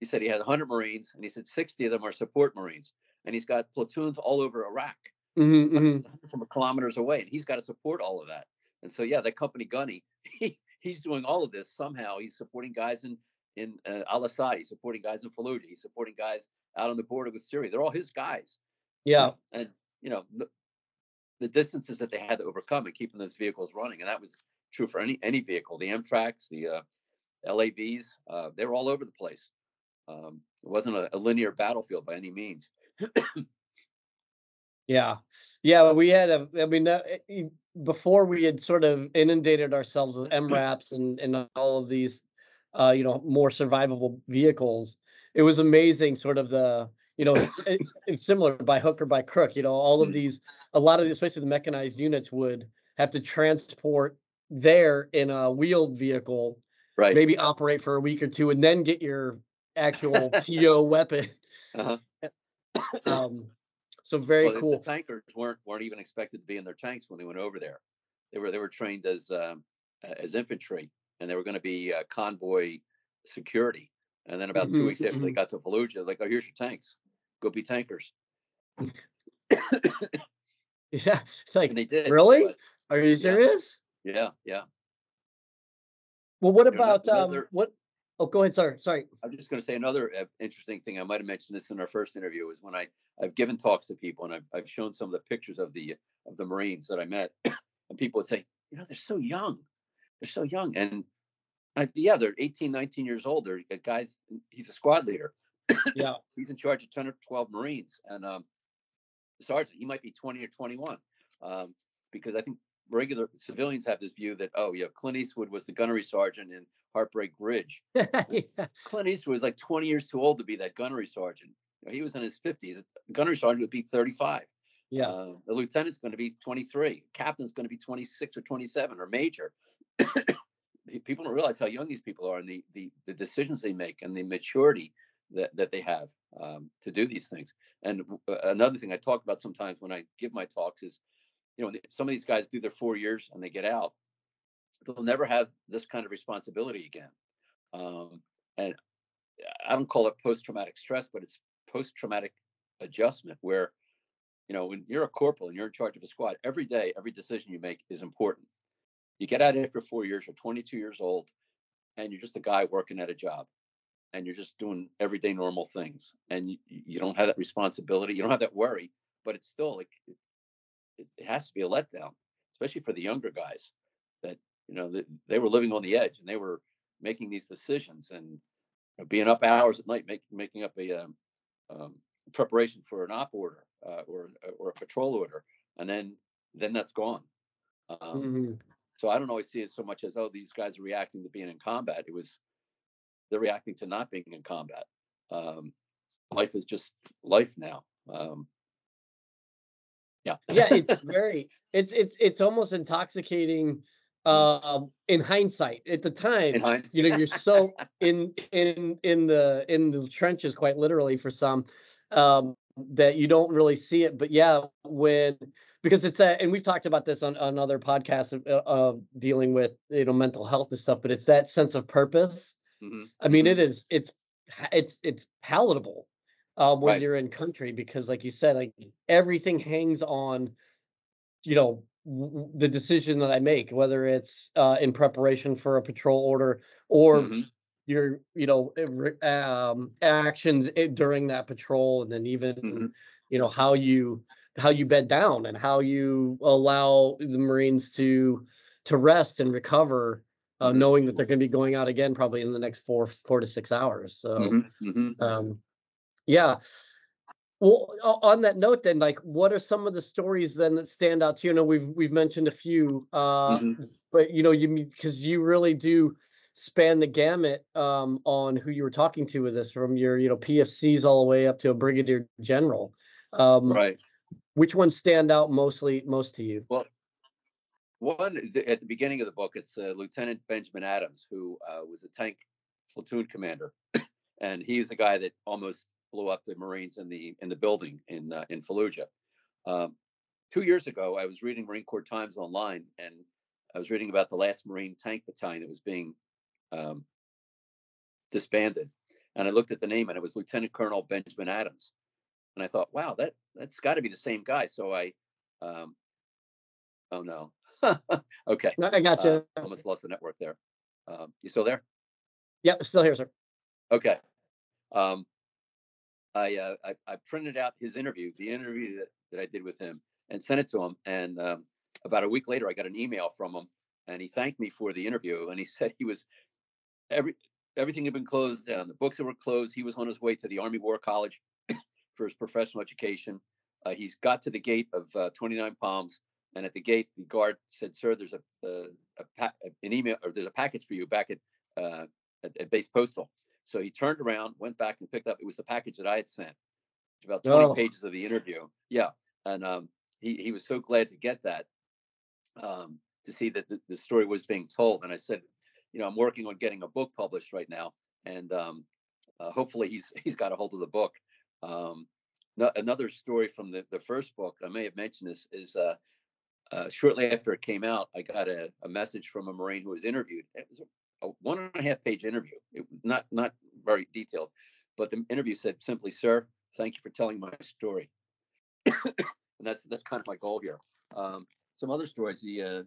he said he had 100 Marines, and he said 60 of them are support Marines, and he's got platoons all over Iraq, hmm hundreds hundreds of kilometers away, and he's got to support all of that. And so, yeah, that company gunny, he, he's doing all of this somehow. He's supporting guys in in uh, Al Asad, he's supporting guys in Fallujah, he's supporting guys out on the border with Syria. They're all his guys Yeah, and you know the, distances that they had to overcome and keeping those vehicles running and that was true for any any vehicle the amtracs the uh, lavs uh, they were all over the place um, it wasn't a, a linear battlefield by any means Yeah, yeah. We had a. I mean, uh, before we had sort of inundated ourselves with MRAPs and and all of these, uh, you know, more survivable vehicles. It was amazing, sort of the, you know, it's, it- it's similar by hook or by crook. You know, all of Mm. these, a lot of, the- especially the mechanized units, would have to transport there in a wheeled vehicle, right maybe operate for a week or two, and then get your actual TO weapon. uh-huh. Um, so very Well, cool. the tankers weren't weren't even expected to be in their tanks when they went over there they were they were trained as um, as infantry and they were going to be uh, convoy security and then about two Mhm, weeks after they mhm. got to Fallujah, like, oh, here's your tanks. Go be tankers. Yeah, it's like And did. Really? but- Are you serious? Yeah, yeah. Well, what You know, about um what? Oh, go ahead. Sorry, sorry. I'm just going to say another uh, interesting thing. I might have mentioned this in our first interview is when I I've given talks to people and I've I've shown some of the pictures of the of the Marines that I met, and people would say, you know, they're so young, they're so young, and I, yeah, they're 18, 19 years old. They're uh, guys. He's a squad leader. Yeah. He's in charge of 10 or 12 Marines, and um, sergeant he might be 20 or 21, um, because I think regular civilians have this view that oh yeah, Clint Eastwood was the gunnery sergeant in Heartbreak Ridge. yeah. Clint Eastwood was like 20 years too old to be that gunnery sergeant. You know, he was in his 50s. A gunnery sergeant would be 35. Yeah. Uh, the lieutenant's going to be 23. Captain's going to be 26 or 27 or major. People don't realize how young these people are and the, the, the decisions they make and the maturity that, that they have um, to do these things. And uh, another thing I talk about sometimes when I give my talks is, you know, some of these guys do their four years and they get out. They'll never have this kind of responsibility again. Um, and I don't call it post traumatic stress, but it's post traumatic adjustment where, you know, when you're a corporal and you're in charge of a squad, every day, every decision you make is important. You get out after four years, you're 22 years old, and you're just a guy working at a job and you're just doing everyday normal things and you, you don't have that responsibility. You don't have that worry, but it's still like, it, it has to be a letdown, especially for the younger guys that, you know, they, they were living on the edge and they were making these decisions and you know, being up hours at night, making making up a um, um, preparation for an op order uh, or or a patrol order, and then then that's gone. Um, Mhm. So I don't always see it so much as oh these guys are reacting to being in combat. It was they're reacting to not being in combat. Um, life is just life now. Um, yeah. yeah it's very it's it's it's almost intoxicating um in hindsight at the time hindsight. you know you're so in in in the in the trenches quite literally for some um that you don't really see it but yeah when because it's a and we've talked about this on, on other podcasts of, uh, of dealing with you know mental health and stuff but it's that sense of purpose Mhm. I mean, it is. It's it's it's palatable um, when Right. you're in country because, like you said, like everything hangs on, you know, w- the decision that I make, whether it's uh, in preparation for a patrol order or Mhm. your, you know, eh, um, actions during that patrol, and then even Mhm. you know how you how you bed down and how you allow the Marines to to rest and recover. Uh, knowing that they're going to be going out again probably in the next four four to six hours so Mhm. Mhm. um yeah well on that note then like what are some of the stories then that stand out to you I know we've we've mentioned a few uh Mhm. but you know you because you really do span the gamut um on who you were talking to with this from your you know pfcs all the way up to a brigadier general um Right. which ones stand out mostly most to you Well, one at the beginning of the book, it's uh, Lieutenant Benjamin Adams, who uh, was a tank platoon commander, and he's the guy that almost blew up the Marines in the in the building in uh, in Fallujah. Um, two years ago, I was reading Marine Corps Times online, and I was reading about the last Marine tank battalion that was being um, disbanded, and I looked at the name, and it was Lieutenant Colonel Benjamin Adams, and I thought, wow, that that's got to be the same guy. So I, um, oh no, okay, i I got you uh, almost lost the network there. Um, you still there? yep still here sir Okay. Um, I, uh, I I printed out his interview, the interview that, that I did with him, and sent it to him. And um, about a week later, I got an email from him, and he thanked me for the interview. And he said he was every everything had been closed down. The books that were closed. He was on his way to the Army War College for his professional education. Uh, he's got to the gate of uh, 29 Palms, and at the gate, the guard said, "Sir, there's a, a, a pa- an email or there's a package for you back at uh, at, at base postal." So he turned around, went back and picked up. It was the package that I had sent. It's about 20 Oh. pages of the interview. Yeah, and um, he he was so glad to get that um, to see that the, the story was being told. And I said, you know, I'm working on getting a book published right now, and um, uh, hopefully he's he's got a hold of the book. Um, no, another story from the, the first book, I may have mentioned this, is uh, uh, shortly after it came out, I got a, a message from a Marine who was interviewed. It was a, a one and a half page interview, it, not not very detailed, but the interview said simply, "Sir, thank you for telling my story," and that's that's kind of my goal here. Um, some other stories. The uh,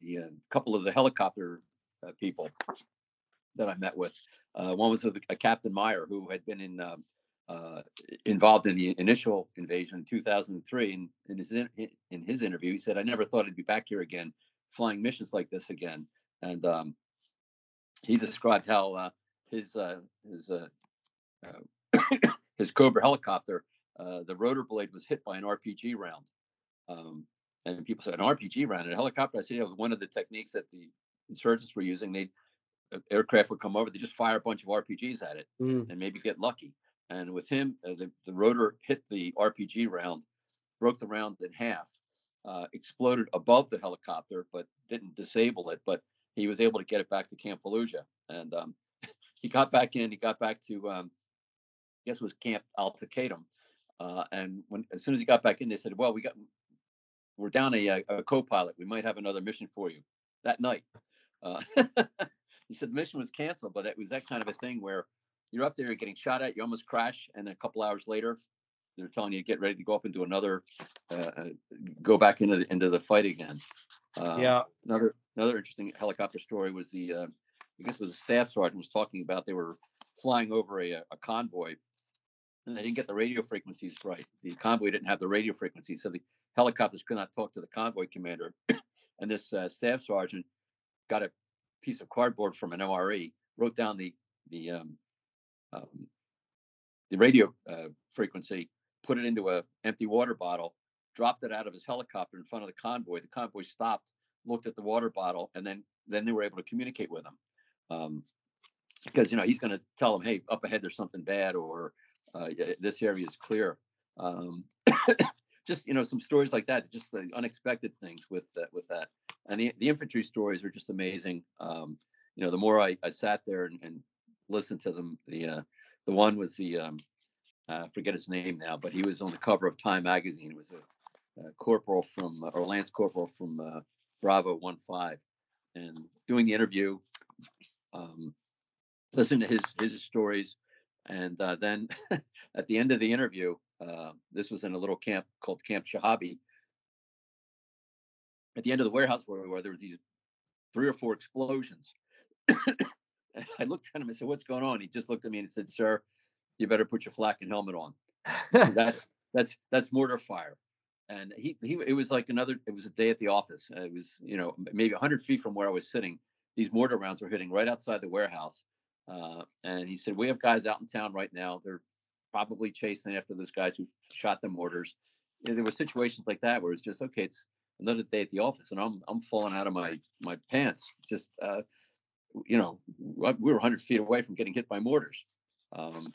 the uh, couple of the helicopter uh, people that I met with. Uh, one was a, Captain Meyer who had been in um, uh, involved in the initial invasion in 2003. And in his in, in his interview, he said, "I never thought I'd be back here again, flying missions like this again." And um, he described how uh, his uh, his uh, uh, his Cobra helicopter, the rotor blade was hit by an RPG round. Um, and people said, "An RPG round in a helicopter?" I said, "Yeah, one of the techniques that the insurgents were using. They aircraft would come over, they just fire a bunch of RPGs at it mm. and maybe get lucky." And with him, uh, the, the rotor hit the RPG round, broke the round in half, uh, exploded above the helicopter, but didn't disable it. But he was able to get it back to Camp Fallujah. And um, he got back in, he got back to, um, I guess was Camp Al Taqaddum. Uh, and when as soon as he got back in, they said, "Well, we got we're down a, a co-pilot. We might have another mission for you." That night, uh, he said the mission was canceled, but it was that kind of a thing where you're up there, you're getting shot at, you almost crash, and a couple hours later, they're telling you to get ready to go up and do another, uh, uh, go back into the, into the fight again. Uh, yeah. Another another interesting helicopter story was the, uh, I guess it was a staff sergeant was talking about they were flying over a, a convoy, and they didn't get the radio frequencies right. The convoy didn't have the radio frequencies, so the helicopters could not talk to the convoy commander. and this uh, staff sergeant got a piece of cardboard from an MRE, wrote down the the um, um, the radio uh, frequency, put it into a empty water bottle, dropped it out of his helicopter in front of the convoy. The convoy stopped, looked at the water bottle, and then then they were able to communicate with him. Um, because you know he's going to tell them, "Hey, up ahead there's something bad," or uh, "This area is clear." Um, just you know some stories like that, just the unexpected things with that with that, and the the infantry stories are just amazing. Um, you know, the more I, I sat there and, and listen to them. The uh, the one was the um, I forget his name now, but he was on the cover of Time magazine. It was a, a corporal from or Lance Corporal from uh, Bravo One Five, and doing the interview, um, listening to his his stories, and uh, then at the end of the interview, uh, this was in a little camp called Camp Shahabi. At the end of the warehouse where we were, there was these three or four explosions. I looked at him and said, "What's going on?" He just looked at me and said, "Sir, you better put your flak and helmet on. that's that's that's mortar fire." And he he it was like another. It was a day at the office. It was you know maybe 100 feet from where I was sitting. These mortar rounds were hitting right outside the warehouse. Uh, and he said, "We have guys out in town right now. They're probably chasing after those guys who shot the mortars." You know, there were situations like that where it's just okay. It's another day at the office, and I'm I'm falling out of my my pants. Just uh, you know, we were 100 feet away from getting hit by mortars. Um,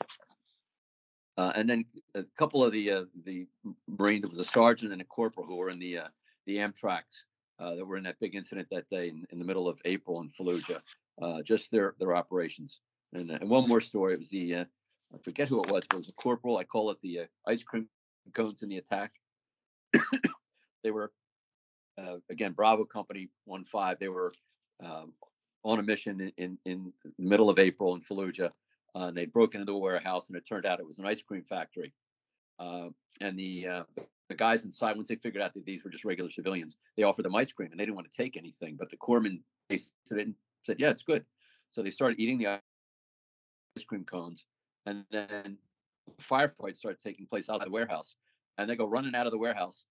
uh, and then a couple of the uh, the Marines, there was a sergeant and a corporal who were in the uh, the Amtracs uh, that were in that big incident that day in, in the middle of April in Fallujah. Uh, just their their operations. And, uh, and one more story. It was the I forget who it was, but it was a corporal. I call it the ice cream cones in the attack. they were again Bravo Company One Five. They were um, on a mission in, in, the middle of April in Fallujah. Uh, and they'd broken into a warehouse, and it turned out it was an ice cream factory. Uh, and the uh, the guys inside, once they figured out that these were just regular civilians, they offered them ice cream, and they didn't want to take anything. But the corpsmen tasted it and said, "Yeah, it's good." So they started eating the ice cream cones, and then firefights started taking place outside the warehouse. And they go running out of the warehouse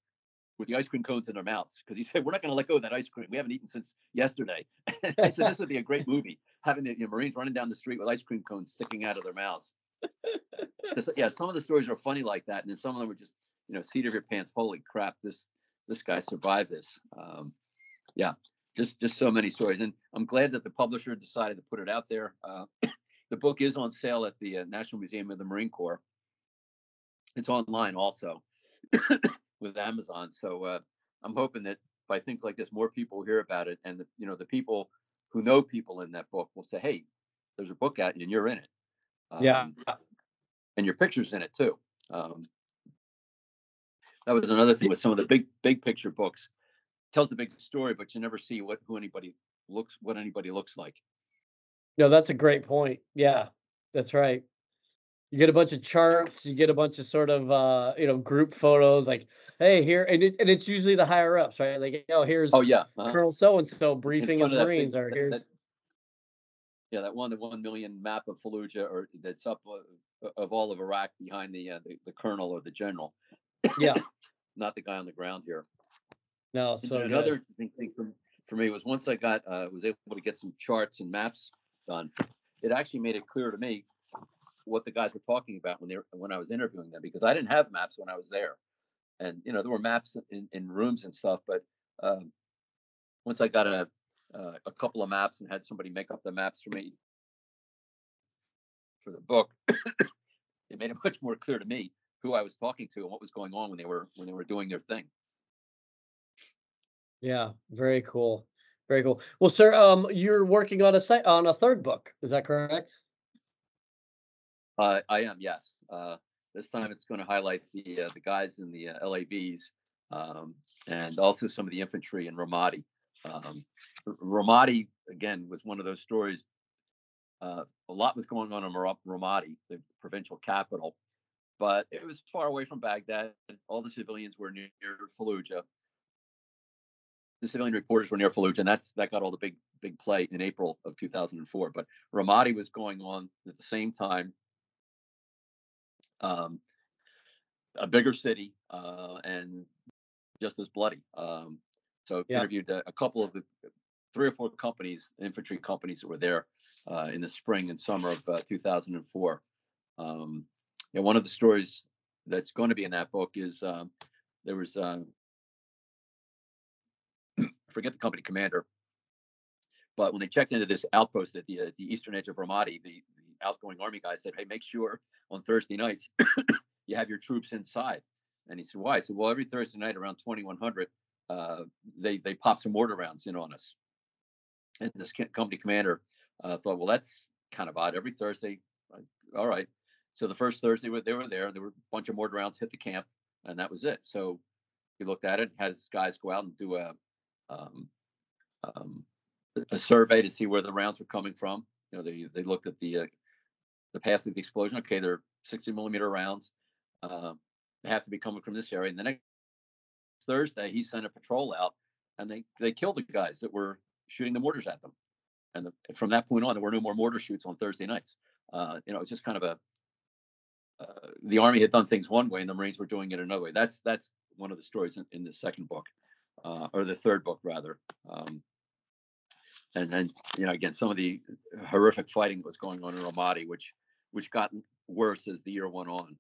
with the ice cream cones in their mouths because he said, "We're not going to let go of that ice cream. We haven't eaten since yesterday." I said, "This would be a great movie, having the you know, Marines running down the street with ice cream cones sticking out of their mouths." yeah, some of the stories are funny like that, and then some of them were just, you know, seat of your pants. Holy crap! This this guy survived this. Um, yeah, just just so many stories, and I'm glad that the publisher decided to put it out there. Uh, the book is on sale at the uh, National Museum of the Marine Corps. It's online also with Amazon. So uh, I'm hoping that by things like this, more people hear about it, and the, you know the people who know people in that book will say, "Hey, there's a book out and you're in it." Um, yeah, and your picture's in it too. Um, that was another thing with some of the big big picture books. Tells the big story, but you never see what who anybody looks what anybody looks like. No, that's a great point. Yeah, that's right. You get a bunch of charts, you get a bunch of sort of uh, you know group photos, like hey here, and, it, and it's usually the higher ups, right? Like oh here's Oh yeah. uh-huh. Colonel so and so briefing his big- Marines, or that- here's that- Yeah, that one, the one million map of Fallujah, or that's up uh, of all of Iraq behind the, uh, the the colonel or the general, yeah not the guy on the ground here. no so another thing, thing for, for me was once I got uh, was able to get some charts and maps done, it actually made it clear to me what the guys were talking about when they were, when I was interviewing them because I didn't have maps when I was there, and you know there were maps in, in rooms and stuff, but um, once I got a uh, a couple of maps and had somebody make up the maps for me for the book, it made it much more clear to me who I was talking to and what was going on when they were when they were doing their thing. Yeah, very cool. Very cool. Well, sir, um, you're working on a on a third book. Is that correct? Uh, I am, yes. Uh, this time it's going to highlight the uh, the guys in the uh, LAVs um, and also some of the infantry in Ramadi. Um, Ramadi again was one of those stories. Uh, a lot was going on in Ramadi, the provincial capital, but it was far away from Baghdad. All the civilians were near, near Fallujah. The civilian reporters were near Fallujah, and that's that got all the big big play in April of 2004. But Ramadi was going on at the same time um, a bigger city uh, and just as bloody. Um, so Yeah. interviewed a, a couple of the three or four companies, infantry companies that were there uh, in the spring and summer of uh, 2004. Um, and one of the stories that's going to be in that book is um, there was uh, I forget the company commander, but when they checked into this outpost at the uh, the eastern edge of Ramadi, the, the outgoing army guy said, "Hey, make sure on Thursday nights you have your troops inside." And he said, "Why?" I said, "Well, every Thursday night around 2100, uh, they they pop some mortar rounds in on us." And this company commander uh, thought, "Well, that's kind of odd. Every Thursday, uh, all right." So the first Thursday they were there, there were a bunch of mortar rounds hit the camp, and that was it. So he looked at it, had his guys go out and do a um, um, a survey to see where the rounds were coming from. You know, they they looked at the uh, the path of the explosion. Okay, they're 60 millimeter rounds. Uh, they have to be coming from this area. And the next Thursday, he sent a patrol out, and they they killed the guys that were shooting the mortars at them. And the, from that point on, there were no more mortar shoots on Thursday nights. Uh, you know, it's just kind of a uh, the army had done things one way, and the Marines were doing it another way. That's that's one of the stories in, in the second book, uh, or the third book rather. Um, and then you know again some of the horrific fighting that was going on in Ramadi, which which got worse as the year went on,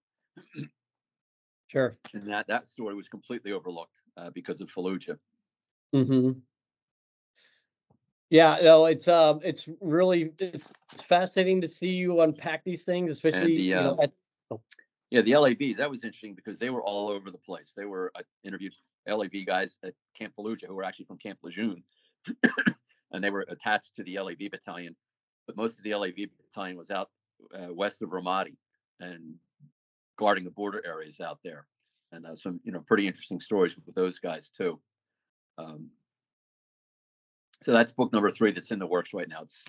Sure. and that that story was completely overlooked uh, because of Fallujah. hmm Yeah, no, it's um, it's really it's fascinating to see you unpack these things, especially the, you know, uh, at, Yeah, the LAVs that was interesting because they were all over the place. They were I interviewed LAV guys at Camp Fallujah who were actually from Camp Lejeune, and they were attached to the LAV battalion. But most of the LAV battalion was out uh, west of Ramadi and guarding the border areas out there. And uh, some you know pretty interesting stories with those guys too. Um, so that's book number three that's in the works right now. It's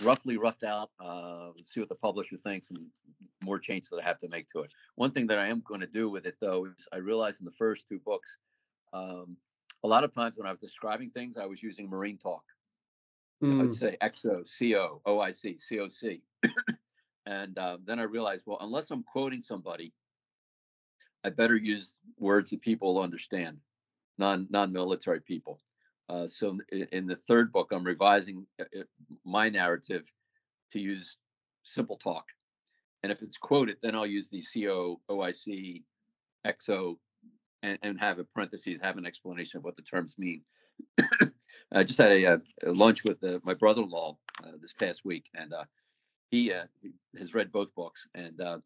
roughly roughed out. Uh, let's see what the publisher thinks and more changes that I have to make to it. One thing that I am going to do with it though is I realized in the first two books, um, a lot of times when I was describing things, I was using Marine talk. Mm, would say XO, CO, OIC, COC. And uh, then I realized, well, unless I'm quoting somebody, I better use words that people will understand, non non military people. Uh, so in, in the third book, I'm revising uh, uh, my narrative to use simple talk. And if it's quoted, then I'll use the CO, OIC, XO, and, and have a parentheses, have an explanation of what the terms mean. I just had a, uh, a lunch with uh, my brother-in-law uh, this past week, and he uh, has read both books, and uh,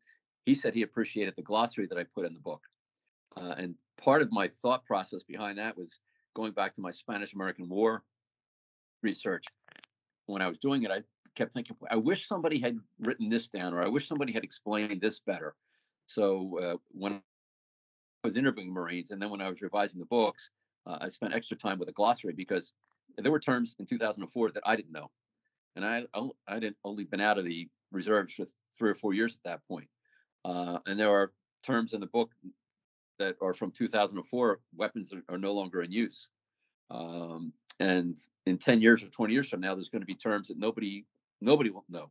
he said he appreciated the glossary that I put in the book. Uh, and part of my thought process behind that was going back to my Spanish-American War research. When I was doing it, I kept thinking, I wish somebody had written this down, or I wish somebody had explained this better. So uh, when I was interviewing Marines, and then when I was revising the books, uh, I spent extra time with a glossary because there were terms in 2004 that I didn't know, and I I didn't only been out of the reserves for three or four years at that point. Uh, and there are terms in the book that are from 2004. Weapons are, are no longer in use. Um, and in 10 years or 20 years from now, there's going to be terms that nobody nobody will know.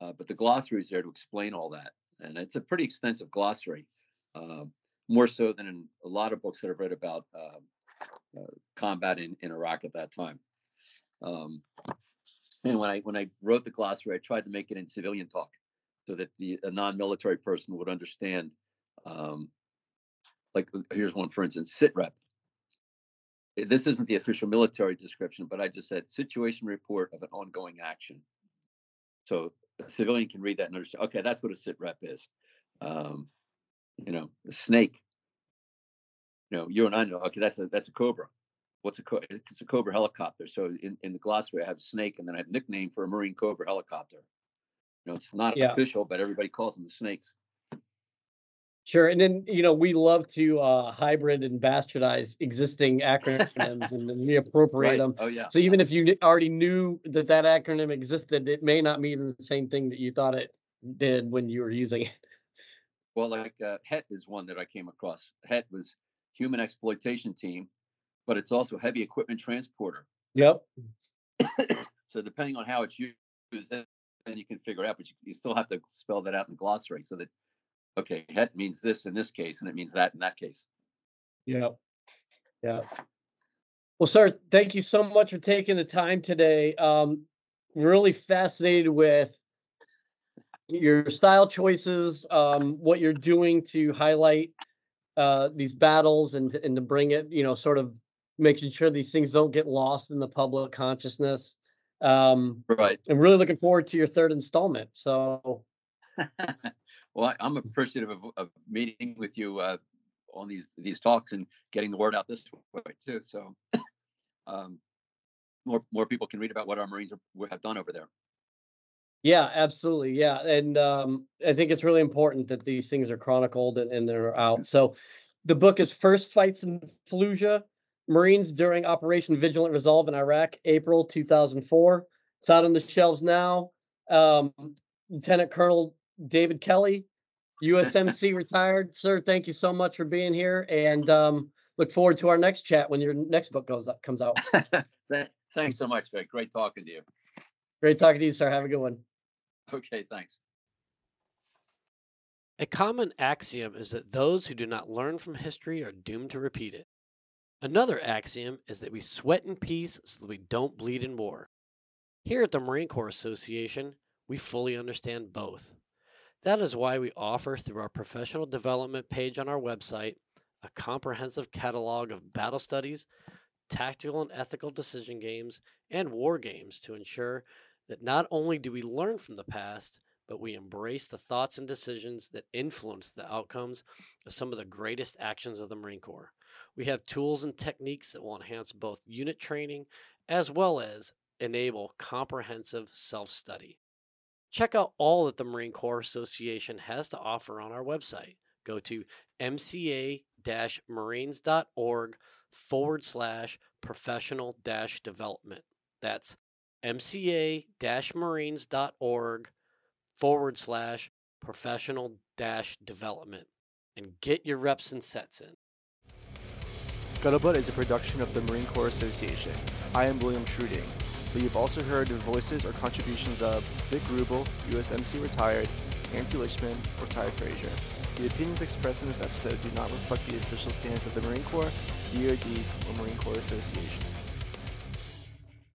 Uh, but the glossary is there to explain all that, and it's a pretty extensive glossary, uh, more so than in a lot of books that I've read about uh, uh combat in, in Iraq at that time. Um, and when I when I wrote the glossary, I tried to make it in civilian talk, so that the a non-military person would understand. Um, like here's one for instance, sit rep. This isn't the official military description, but I just said situation report of an ongoing action. So a civilian can read that and understand. Okay, that's what a sit rep is. Um, you know, a snake. You know, you and I know. Okay, that's a that's a cobra what's a it's a Cobra helicopter. So in, in the glossary, I have Snake, and then I have nickname for a Marine Cobra helicopter. You know, it's not yeah. official, but everybody calls them the snakes. Sure, and then you know we love to uh, hybrid and bastardize existing acronyms and reappropriate right. them. Oh yeah. So even if you already knew that that acronym existed, it may not mean the same thing that you thought it did when you were using it. Well, like uh, HET is one that I came across. HET was Human Exploitation Team, but it's also heavy equipment transporter. Yep. so depending on how it's used, then you can figure it out, but you, you still have to spell that out in the glossary so that okay, het means this in this case, and it means that in that case. Yeah. Yeah. Well, sir, thank you so much for taking the time today. Um, really fascinated with your style choices, um, what you're doing to highlight uh, these battles and and to bring it, you know, sort of making sure these things don't get lost in the public consciousness. Um, right. I'm really looking forward to your third installment. So, well, I, am appreciative of, of, meeting with you uh, on these these talks and getting the word out this way too. So, um, more more people can read about what our Marines are, have done over there. Yeah, absolutely. Yeah, and um, I think it's really important that these things are chronicled and, and they're out. So, the book is First Fights in Fallujah Marines during Operation Vigilant Resolve in Iraq, April 2004. It's out on the shelves now. Um, Lieutenant Colonel David Kelly, USMC retired. Sir, thank you so much for being here and um, look forward to our next chat when your next book goes up, comes out. thanks so much, Vic. Great talking to you. Great talking to you, sir. Have a good one. Okay, thanks. A common axiom is that those who do not learn from history are doomed to repeat it. Another axiom is that we sweat in peace so that we don't bleed in war. Here at the Marine Corps Association, we fully understand both. That is why we offer through our professional development page on our website a comprehensive catalog of battle studies, tactical and ethical decision games, and war games to ensure that not only do we learn from the past, but we embrace the thoughts and decisions that influence the outcomes of some of the greatest actions of the Marine Corps. We have tools and techniques that will enhance both unit training as well as enable comprehensive self study. Check out all that the Marine Corps Association has to offer on our website. Go to mca marines.org forward slash professional dash development. That's mca marines.org forward slash professional dash development and get your reps and sets in. Scuttlebutt is a production of the Marine Corps Association. I am William Truding, but you've also heard the voices or contributions of Vic Rubel, USMC retired, Nancy Lichman, or Ty Frazier. The opinions expressed in this episode do not reflect the official stance of the Marine Corps, DoD, or Marine Corps Association.